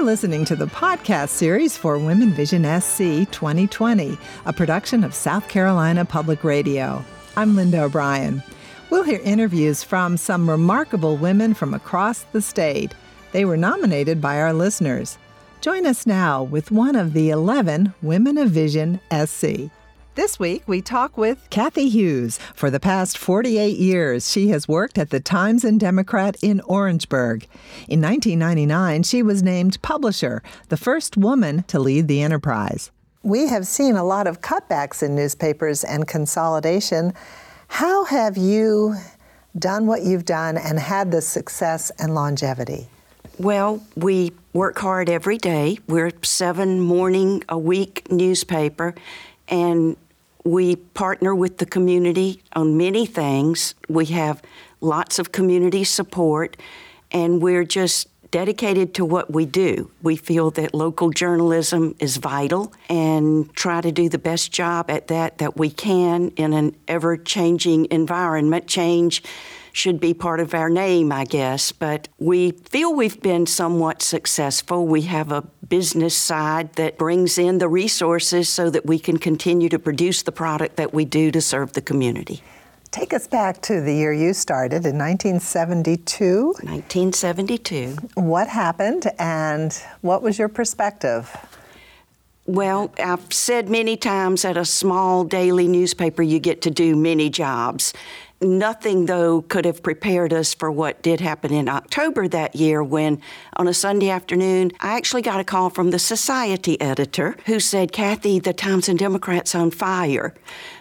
You're listening to the podcast series for Women Vision SC 2020, a production of South Carolina Public Radio. I'm Linda O'Brien. We'll hear interviews from some remarkable women from across the state. They were nominated by our listeners. Join us now with one of the 11 Women of Vision SC. This week, we talk with Kathy Hughes. For the past 48 years, she has worked at the Times and Democrat in Orangeburg. In 1999, she was named publisher, the first woman to lead the enterprise. We have seen a lot of cutbacks in newspapers and consolidation. How have you done what you've done and had the success and longevity? Well, we work hard every day. We're seven morning a week newspaper, and we partner with the community on many things. We have lots of community support, and we're just dedicated to what we do. We feel that local journalism is vital and try to do the best job at that that we can in an ever changing environment. Change should be part of our name, I guess. But we feel we've been somewhat successful. We have a business side that brings in the resources so that we can continue to produce the product that we do to serve the community. Take us back to the year you started in 1972. 1972. What happened and what was your perspective? Well, I've said many times at a small daily newspaper, you get to do many jobs. Nothing, though, could have prepared us for what did happen in October that year when, on a Sunday afternoon, I actually got a call from the Society editor who said, Kathy, the Times and Democrat's on fire.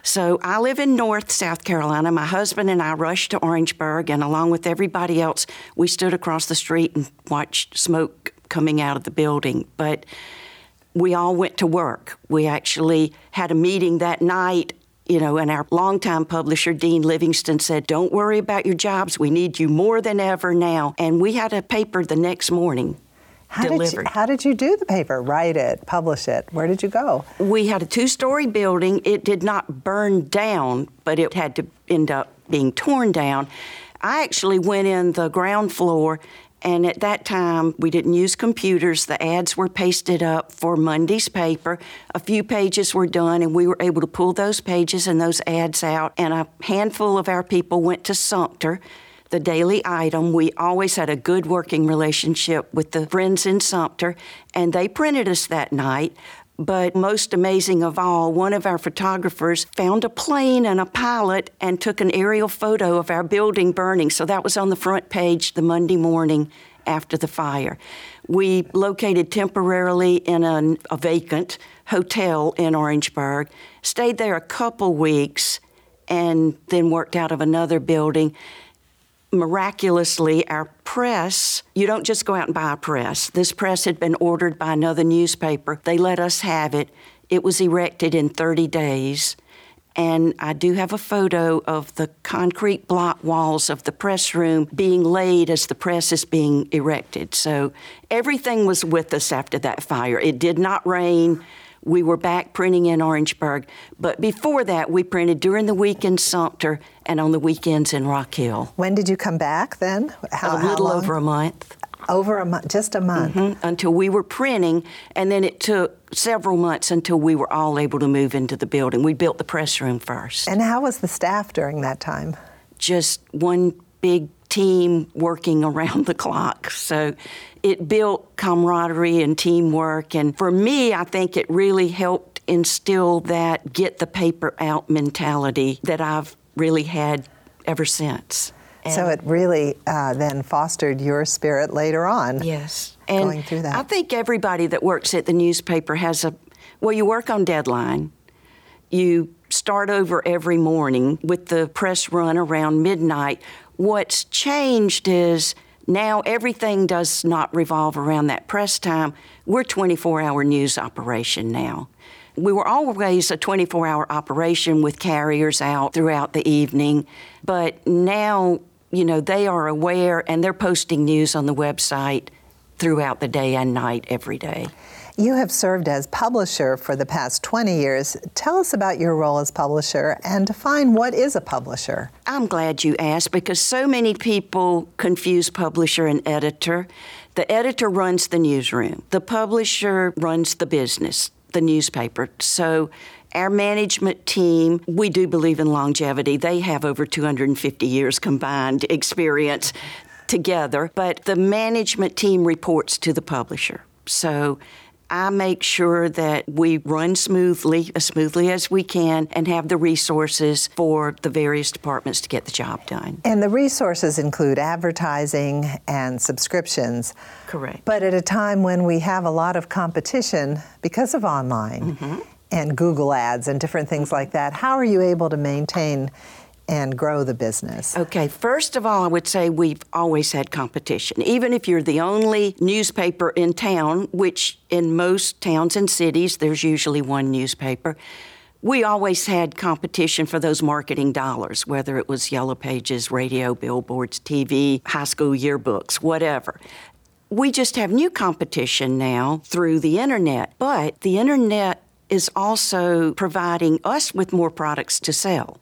So I live in North South Carolina. My husband and I rushed to Orangeburg, and along with everybody else, we stood across the street and watched smoke coming out of the building. But we all went to work. We actually had a meeting that night you know, and our longtime publisher, Dean Livingston, said, Don't worry about your jobs. We need you more than ever now. And we had a paper the next morning. How delivered. Did you, how did you do the paper? Write it, publish it? Where did you go? We had a two story building. It did not burn down, but it had to end up being torn down. I actually went in the ground floor and at that time, we didn't use computers. The ads were pasted up for Monday's paper. A few pages were done, and we were able to pull those pages and those ads out. And a handful of our people went to Sumter, the daily item. We always had a good working relationship with the friends in Sumter, and they printed us that night. But most amazing of all, one of our photographers found a plane and a pilot and took an aerial photo of our building burning. So that was on the front page the Monday morning after the fire. We located temporarily in a, a vacant hotel in Orangeburg, stayed there a couple weeks, and then worked out of another building miraculously, our press, you don't just go out and buy a press. This press had been ordered by another newspaper. They let us have it. It was erected in 30 days. And I do have a photo of the concrete block walls of the press room being laid as the press is being erected. So everything was with us after that fire. It did not rain. We were back printing in Orangeburg. But before that, we printed during the week in Sumter and on the weekends in Rock Hill. When did you come back then? How, a little over a month. Over a month, just a month. Mm-hmm. Until we were printing, and then it took several months until we were all able to move into the building. We built the press room first. And how was the staff during that time? Just one big team working around the clock. So it built camaraderie and teamwork. And for me, I think it really helped instill that get the paper out mentality that I've really had ever since. And so it really uh, then fostered your spirit later on. Yes. And going through that. I think everybody that works at the newspaper has a, well, you work on deadline. You start over every morning with the press run around midnight. What's changed is now everything does not revolve around that press time. We're 24 hour news operation now. We were always a 24 hour operation with carriers out throughout the evening, but now, you know, they are aware and they're posting news on the website throughout the day and night every day. You have served as publisher for the past 20 years. Tell us about your role as publisher and define what is a publisher. I'm glad you asked because so many people confuse publisher and editor. The editor runs the newsroom, the publisher runs the business, the newspaper. So our management team, we do believe in longevity. They have over 250 years combined experience together, but the management team reports to the publisher. So I make sure that we run smoothly, as smoothly as we can, and have the resources for the various departments to get the job done. And the resources include advertising and subscriptions. Correct. But at a time when we have a lot of competition because of online mm-hmm. and Google ads and different things like that, how are you able to maintain and grow the business? Okay, first of all, I would say we've always had competition. Even if you're the only newspaper in town, which in most towns and cities, there's usually one newspaper. We always had competition for those marketing dollars, whether it was yellow pages, radio, billboards, TV, high school yearbooks, whatever. We just have new competition now through the internet, but the internet is also providing us with more products to sell.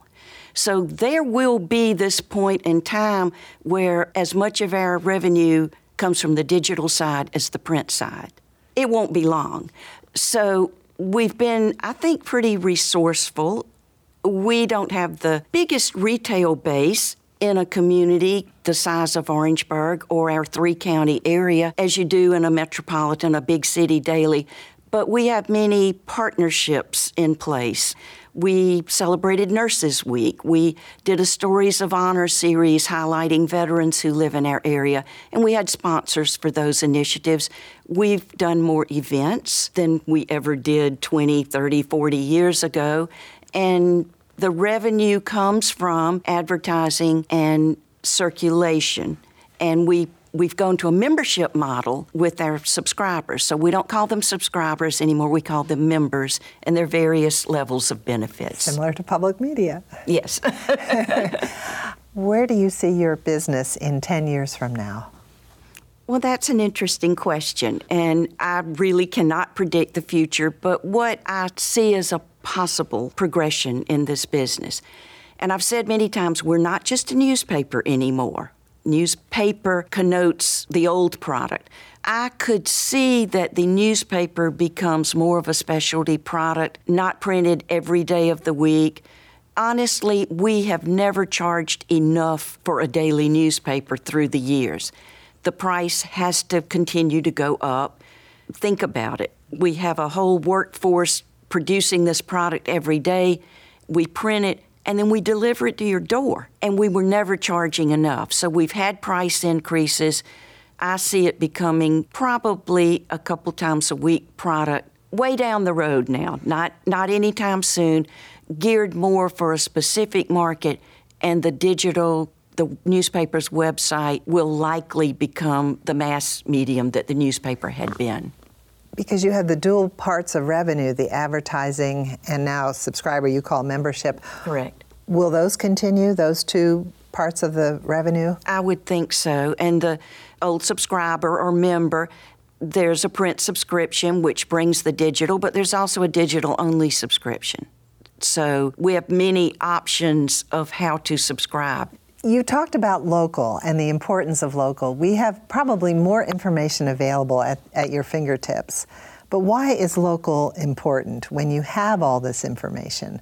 So there will be this point in time where as much of our revenue comes from the digital side as the print side. It won't be long. So we've been, I think, pretty resourceful. We don't have the biggest retail base in a community the size of Orangeburg or our three county area as you do in a metropolitan, a big city daily, but we have many partnerships in place. We celebrated Nurses Week. We did a Stories of Honor series highlighting veterans who live in our area, and we had sponsors for those initiatives. We've done more events than we ever did 20, 30, 40 years ago, and the revenue comes from advertising and circulation. And we we've gone to a membership model with our subscribers. So we don't call them subscribers anymore, we call them members, and their various levels of benefits. Similar to public media. Yes. Where do you see your business in 10 years from now? Well, that's an interesting question, and I really cannot predict the future, but what I see as a possible progression in this business. And I've said many times, we're not just a newspaper anymore newspaper connotes the old product. I could see that the newspaper becomes more of a specialty product, not printed every day of the week. Honestly, we have never charged enough for a daily newspaper through the years. The price has to continue to go up. Think about it. We have a whole workforce producing this product every day. We print it and then we deliver it to your door. And we were never charging enough. So we've had price increases. I see it becoming probably a couple times a week product way down the road now, not not anytime soon, geared more for a specific market and the digital the newspaper's website will likely become the mass medium that the newspaper had been. Because you have the dual parts of revenue, the advertising and now subscriber you call membership. Correct. Will those continue, those two parts of the revenue? I would think so. And the old subscriber or member, there's a print subscription which brings the digital, but there's also a digital only subscription. So we have many options of how to subscribe. You talked about local and the importance of local. We have probably more information available at, at your fingertips. But why is local important when you have all this information?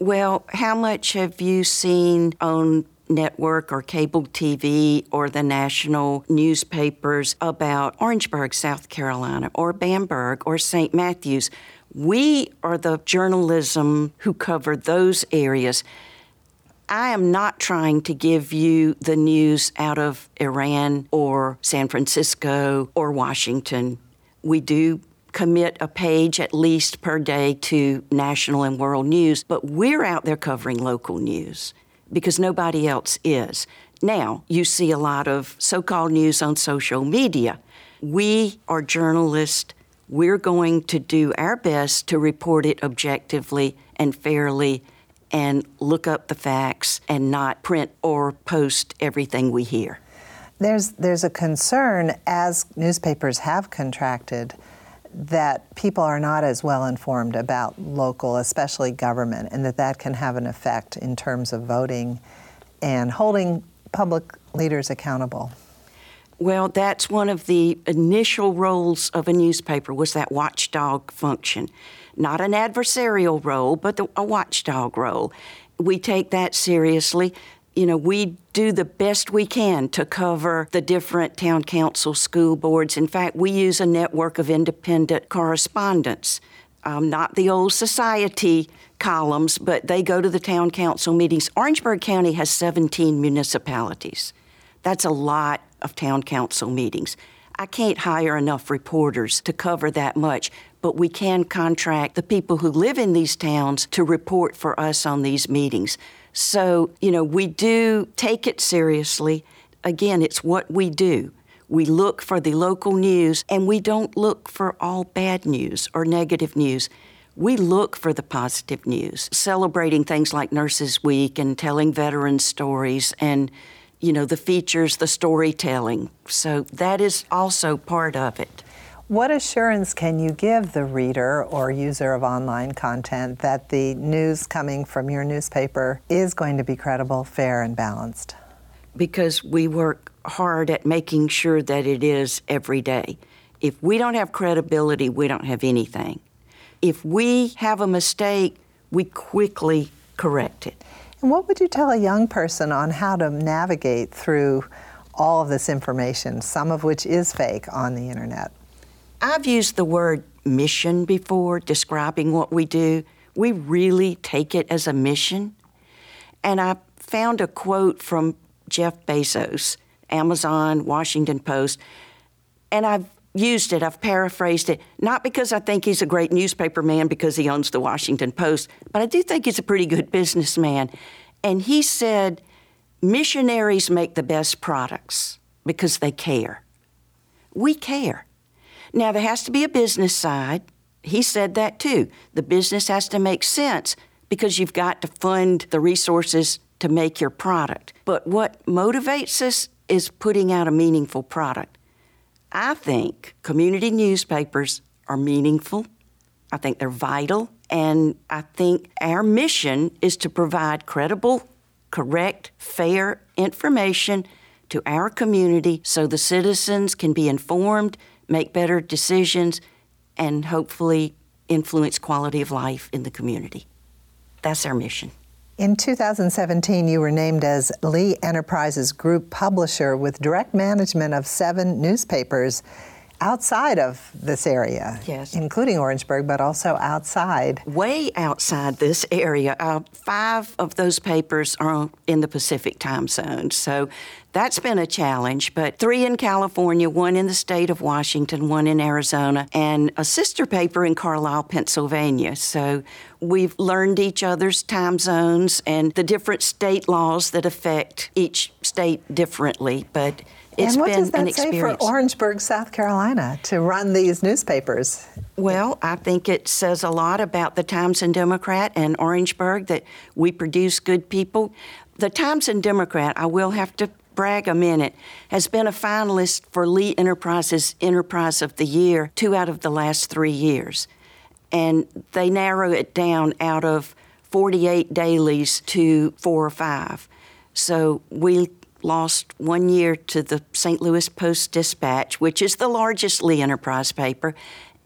Well, how much have you seen on network or cable TV or the national newspapers about Orangeburg, South Carolina, or Bamberg or St. Matthews? We are the journalism who cover those areas. I am not trying to give you the news out of Iran or San Francisco or Washington. We do commit a page at least per day to national and world news, but we're out there covering local news because nobody else is. Now, you see a lot of so called news on social media. We are journalists. We're going to do our best to report it objectively and fairly and look up the facts and not print or post everything we hear. There's, there's a concern as newspapers have contracted that people are not as well informed about local, especially government, and that that can have an effect in terms of voting and holding public leaders accountable? Well, that's one of the initial roles of a newspaper was that watchdog function. Not an adversarial role, but the, a watchdog role. We take that seriously. You know, we do the best we can to cover the different town council, school boards. In fact, we use a network of independent correspondents, um, not the old society columns, but they go to the town council meetings. Orangeburg County has 17 municipalities. That's a lot of town council meetings. I can't hire enough reporters to cover that much, but we can contract the people who live in these towns to report for us on these meetings. So, you know, we do take it seriously. Again, it's what we do. We look for the local news and we don't look for all bad news or negative news. We look for the positive news, celebrating things like Nurses Week and telling veteran stories and you know, the features, the storytelling. So that is also part of it. What assurance can you give the reader or user of online content that the news coming from your newspaper is going to be credible, fair, and balanced? Because we work hard at making sure that it is every day. If we don't have credibility, we don't have anything. If we have a mistake, we quickly correct it. And what would you tell a young person on how to navigate through all of this information, some of which is fake on the internet? I've used the word mission before describing what we do. We really take it as a mission. And I found a quote from Jeff Bezos, Amazon, Washington Post, and I've used it, I've paraphrased it, not because I think he's a great newspaper man because he owns the Washington Post, but I do think he's a pretty good businessman. And he said, missionaries make the best products because they care. We care. Now, there has to be a business side. He said that too. The business has to make sense because you've got to fund the resources to make your product. But what motivates us is putting out a meaningful product. I think community newspapers are meaningful. I think they're vital. And I think our mission is to provide credible, correct, fair information to our community so the citizens can be informed, make better decisions, and hopefully influence quality of life in the community. That's our mission. In 2017, you were named as Lee Enterprises Group Publisher with direct management of seven newspapers outside of this area, yes. including Orangeburg, but also outside. Way outside this area. Uh, five of those papers are in the Pacific time zone. So that's been a challenge, but three in California, one in the state of Washington, one in Arizona, and a sister paper in Carlisle, Pennsylvania. So we've learned each other's time zones and the different state laws that affect each state differently, but it's and what been does that an say for Orangeburg, South Carolina, to run these newspapers? Well, I think it says a lot about the Times and Democrat and Orangeburg that we produce good people. The Times and Democrat, I will have to brag a minute, has been a finalist for Lee Enterprises Enterprise of the Year two out of the last three years. And they narrow it down out of 48 dailies to four or five. So we lost one year to the St. Louis Post Dispatch, which is the largest Lee Enterprise paper,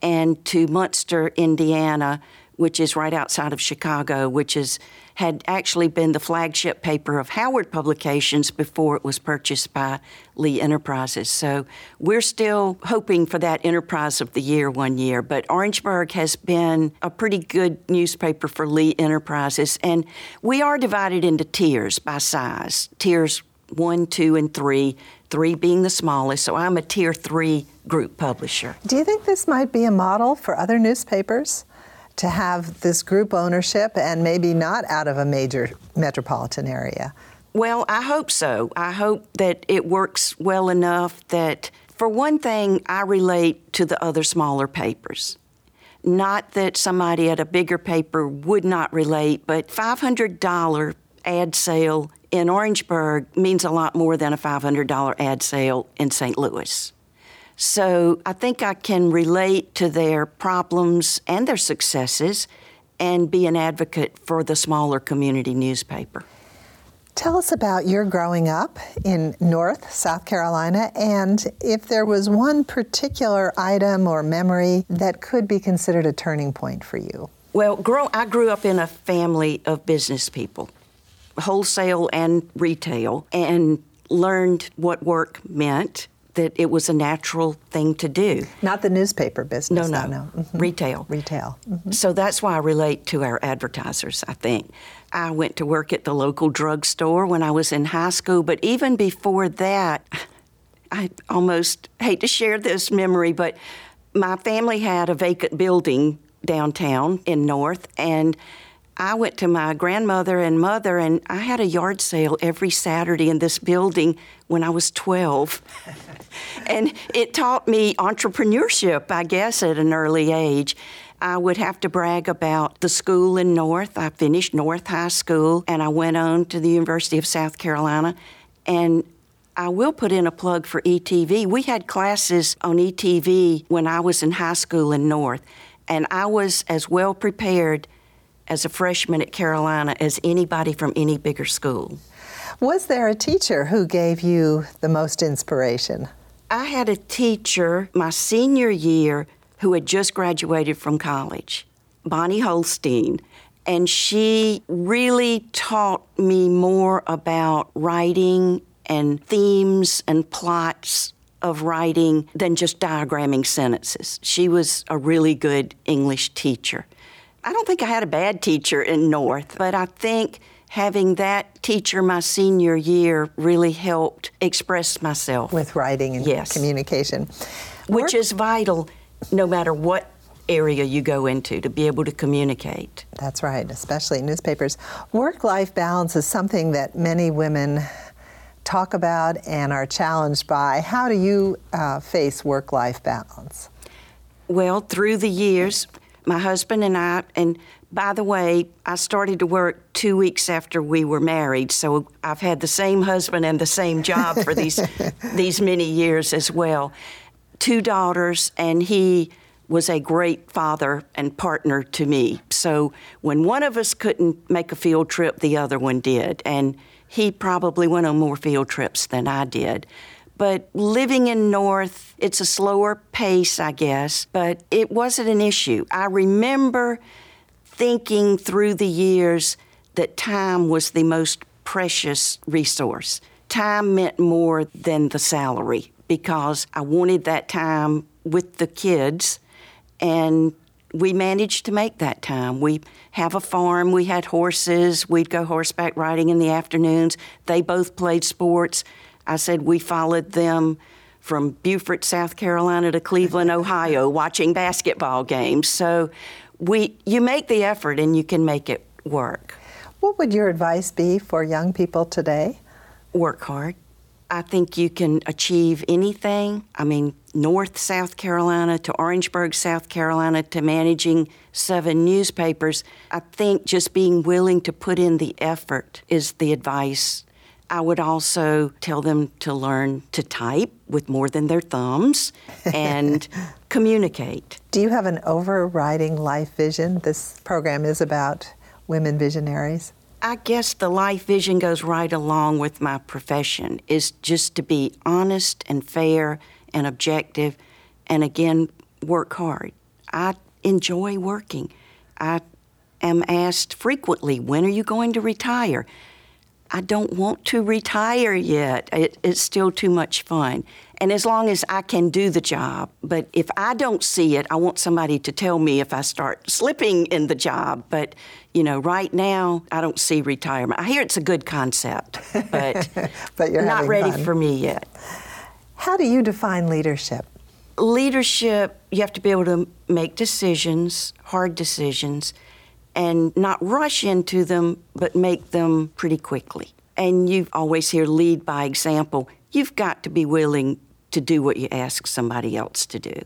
and to Munster, Indiana, which is right outside of Chicago, which is had actually been the flagship paper of Howard Publications before it was purchased by Lee Enterprises. So we're still hoping for that Enterprise of the Year one year. But Orangeburg has been a pretty good newspaper for Lee Enterprises, and we are divided into tiers by size. Tiers one, two, and three, three being the smallest. So I'm a tier three group publisher. Do you think this might be a model for other newspapers to have this group ownership and maybe not out of a major metropolitan area? Well, I hope so. I hope that it works well enough that, for one thing, I relate to the other smaller papers. Not that somebody at a bigger paper would not relate, but $500 ad sale in Orangeburg means a lot more than a $500 ad sale in St. Louis. So I think I can relate to their problems and their successes and be an advocate for the smaller community newspaper. Tell us about your growing up in North South Carolina and if there was one particular item or memory that could be considered a turning point for you. Well, grow, I grew up in a family of business people, wholesale and retail, and learned what work meant that it was a natural thing to do. Not the newspaper business. No, no, no. Mm-hmm. retail. Retail. Mm-hmm. So that's why I relate to our advertisers, I think. I went to work at the local drugstore when I was in high school, but even before that, I almost hate to share this memory, but my family had a vacant building downtown in North, and I went to my grandmother and mother, and I had a yard sale every Saturday in this building when I was 12. and it taught me entrepreneurship, I guess, at an early age. I would have to brag about the school in North. I finished North High School and I went on to the University of South Carolina. And I will put in a plug for ETV. We had classes on ETV when I was in high school in North, and I was as well prepared as a freshman at Carolina as anybody from any bigger school. Was there a teacher who gave you the most inspiration? I had a teacher my senior year who had just graduated from college, Bonnie Holstein, and she really taught me more about writing and themes and plots of writing than just diagramming sentences. She was a really good English teacher. I don't think I had a bad teacher in North, but I think having that teacher my senior year really helped express myself. With writing and yes. communication. Which is vital no matter what area you go into to be able to communicate. That's right, especially newspapers. Work life balance is something that many women talk about and are challenged by. How do you uh, face work life balance? Well, through the years, my husband and I, and by the way, I started to work two weeks after we were married, so I've had the same husband and the same job for these these many years as well. Two daughters, and he was a great father and partner to me. So when one of us couldn't make a field trip, the other one did, and he probably went on more field trips than I did. But living in North, it's a slower pace, I guess, but it wasn't an issue. I remember thinking through the years that time was the most precious resource. Time meant more than the salary because I wanted that time with the kids and we managed to make that time. We have a farm, we had horses, we'd go horseback riding in the afternoons. They both played sports. I said we followed them from Beaufort, South Carolina to Cleveland, Ohio, watching basketball games. So we you make the effort and you can make it work. What would your advice be for young people today? Work hard. I think you can achieve anything. I mean, North South Carolina to Orangeburg, South Carolina to managing seven newspapers. I think just being willing to put in the effort is the advice I would also tell them to learn to type with more than their thumbs and communicate. Do you have an overriding life vision? This program is about women visionaries. I guess the life vision goes right along with my profession is just to be honest and fair and objective and again work hard. I enjoy working. I am asked frequently, when are you going to retire? I don't want to retire yet. It, it's still too much fun. And as long as I can do the job, but if I don't see it, I want somebody to tell me if I start slipping in the job. But, you know, right now, I don't see retirement. I hear it's a good concept, but, but you're not ready fun. for me yet. How do you define leadership? Leadership, you have to be able to make decisions, hard decisions and not rush into them, but make them pretty quickly. And you always hear lead by example. You've got to be willing to do what you ask somebody else to do.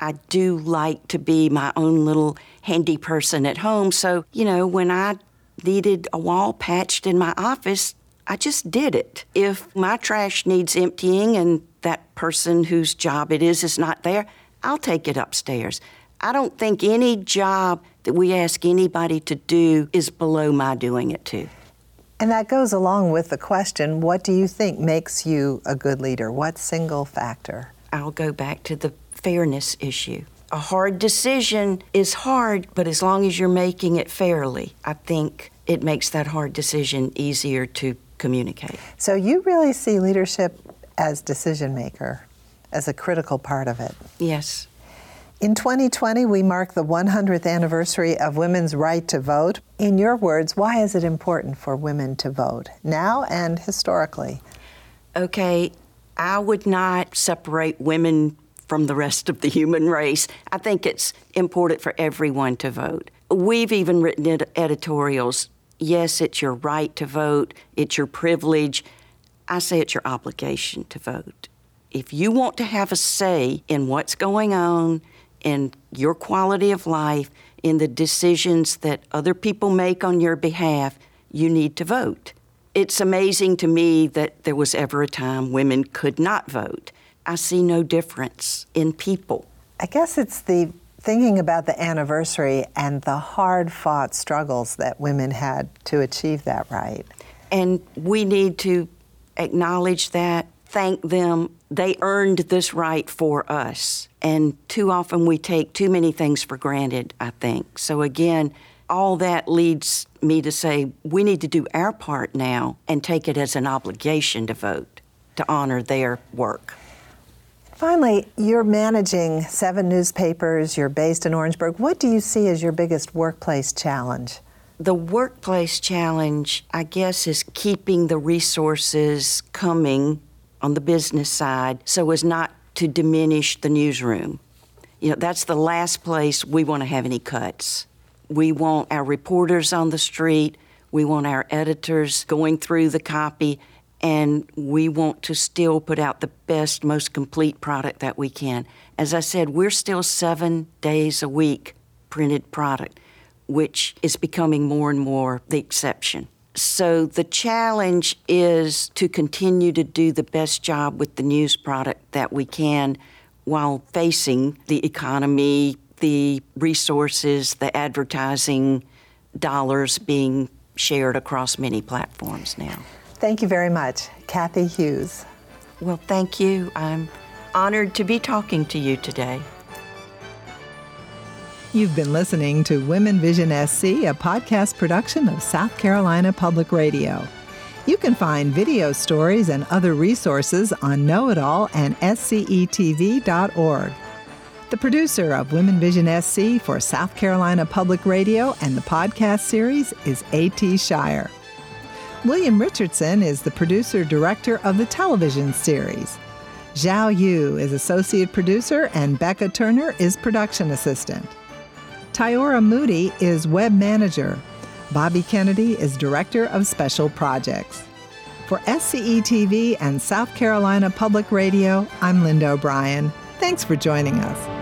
I do like to be my own little handy person at home. So, you know, when I needed a wall patched in my office, I just did it. If my trash needs emptying and that person whose job it is is not there, I'll take it upstairs. I don't think any job that we ask anybody to do is below my doing it too. And that goes along with the question what do you think makes you a good leader? What single factor? I'll go back to the fairness issue. A hard decision is hard, but as long as you're making it fairly, I think it makes that hard decision easier to communicate. So you really see leadership as decision maker as a critical part of it. Yes. In 2020, we mark the 100th anniversary of women's right to vote. In your words, why is it important for women to vote now and historically? Okay, I would not separate women from the rest of the human race. I think it's important for everyone to vote. We've even written ed- editorials. Yes, it's your right to vote, it's your privilege. I say it's your obligation to vote. If you want to have a say in what's going on, in your quality of life, in the decisions that other people make on your behalf, you need to vote. It's amazing to me that there was ever a time women could not vote. I see no difference in people. I guess it's the thinking about the anniversary and the hard fought struggles that women had to achieve that right. And we need to acknowledge that, thank them. They earned this right for us. And too often we take too many things for granted, I think. So, again, all that leads me to say we need to do our part now and take it as an obligation to vote to honor their work. Finally, you're managing seven newspapers, you're based in Orangeburg. What do you see as your biggest workplace challenge? The workplace challenge, I guess, is keeping the resources coming on the business side so as not to diminish the newsroom. You know, that's the last place we want to have any cuts. We want our reporters on the street, we want our editors going through the copy and we want to still put out the best, most complete product that we can. As I said, we're still seven days a week printed product, which is becoming more and more the exception. So the challenge is to continue to do the best job with the news product that we can while facing the economy, the resources, the advertising dollars being shared across many platforms now. Thank you very much, Kathy Hughes. Well, thank you. I'm honored to be talking to you today. You've been listening to Women Vision SC, a podcast production of South Carolina Public Radio. You can find video stories and other resources on Know It All and scetv.org. The producer of Women Vision SC for South Carolina Public Radio and the podcast series is A.T. Shire. William Richardson is the producer director of the television series. Zhao Yu is associate producer, and Becca Turner is production assistant. Tyora Moody is web manager. Bobby Kennedy is director of special projects. For SCETV and South Carolina Public Radio, I'm Linda O'Brien. Thanks for joining us.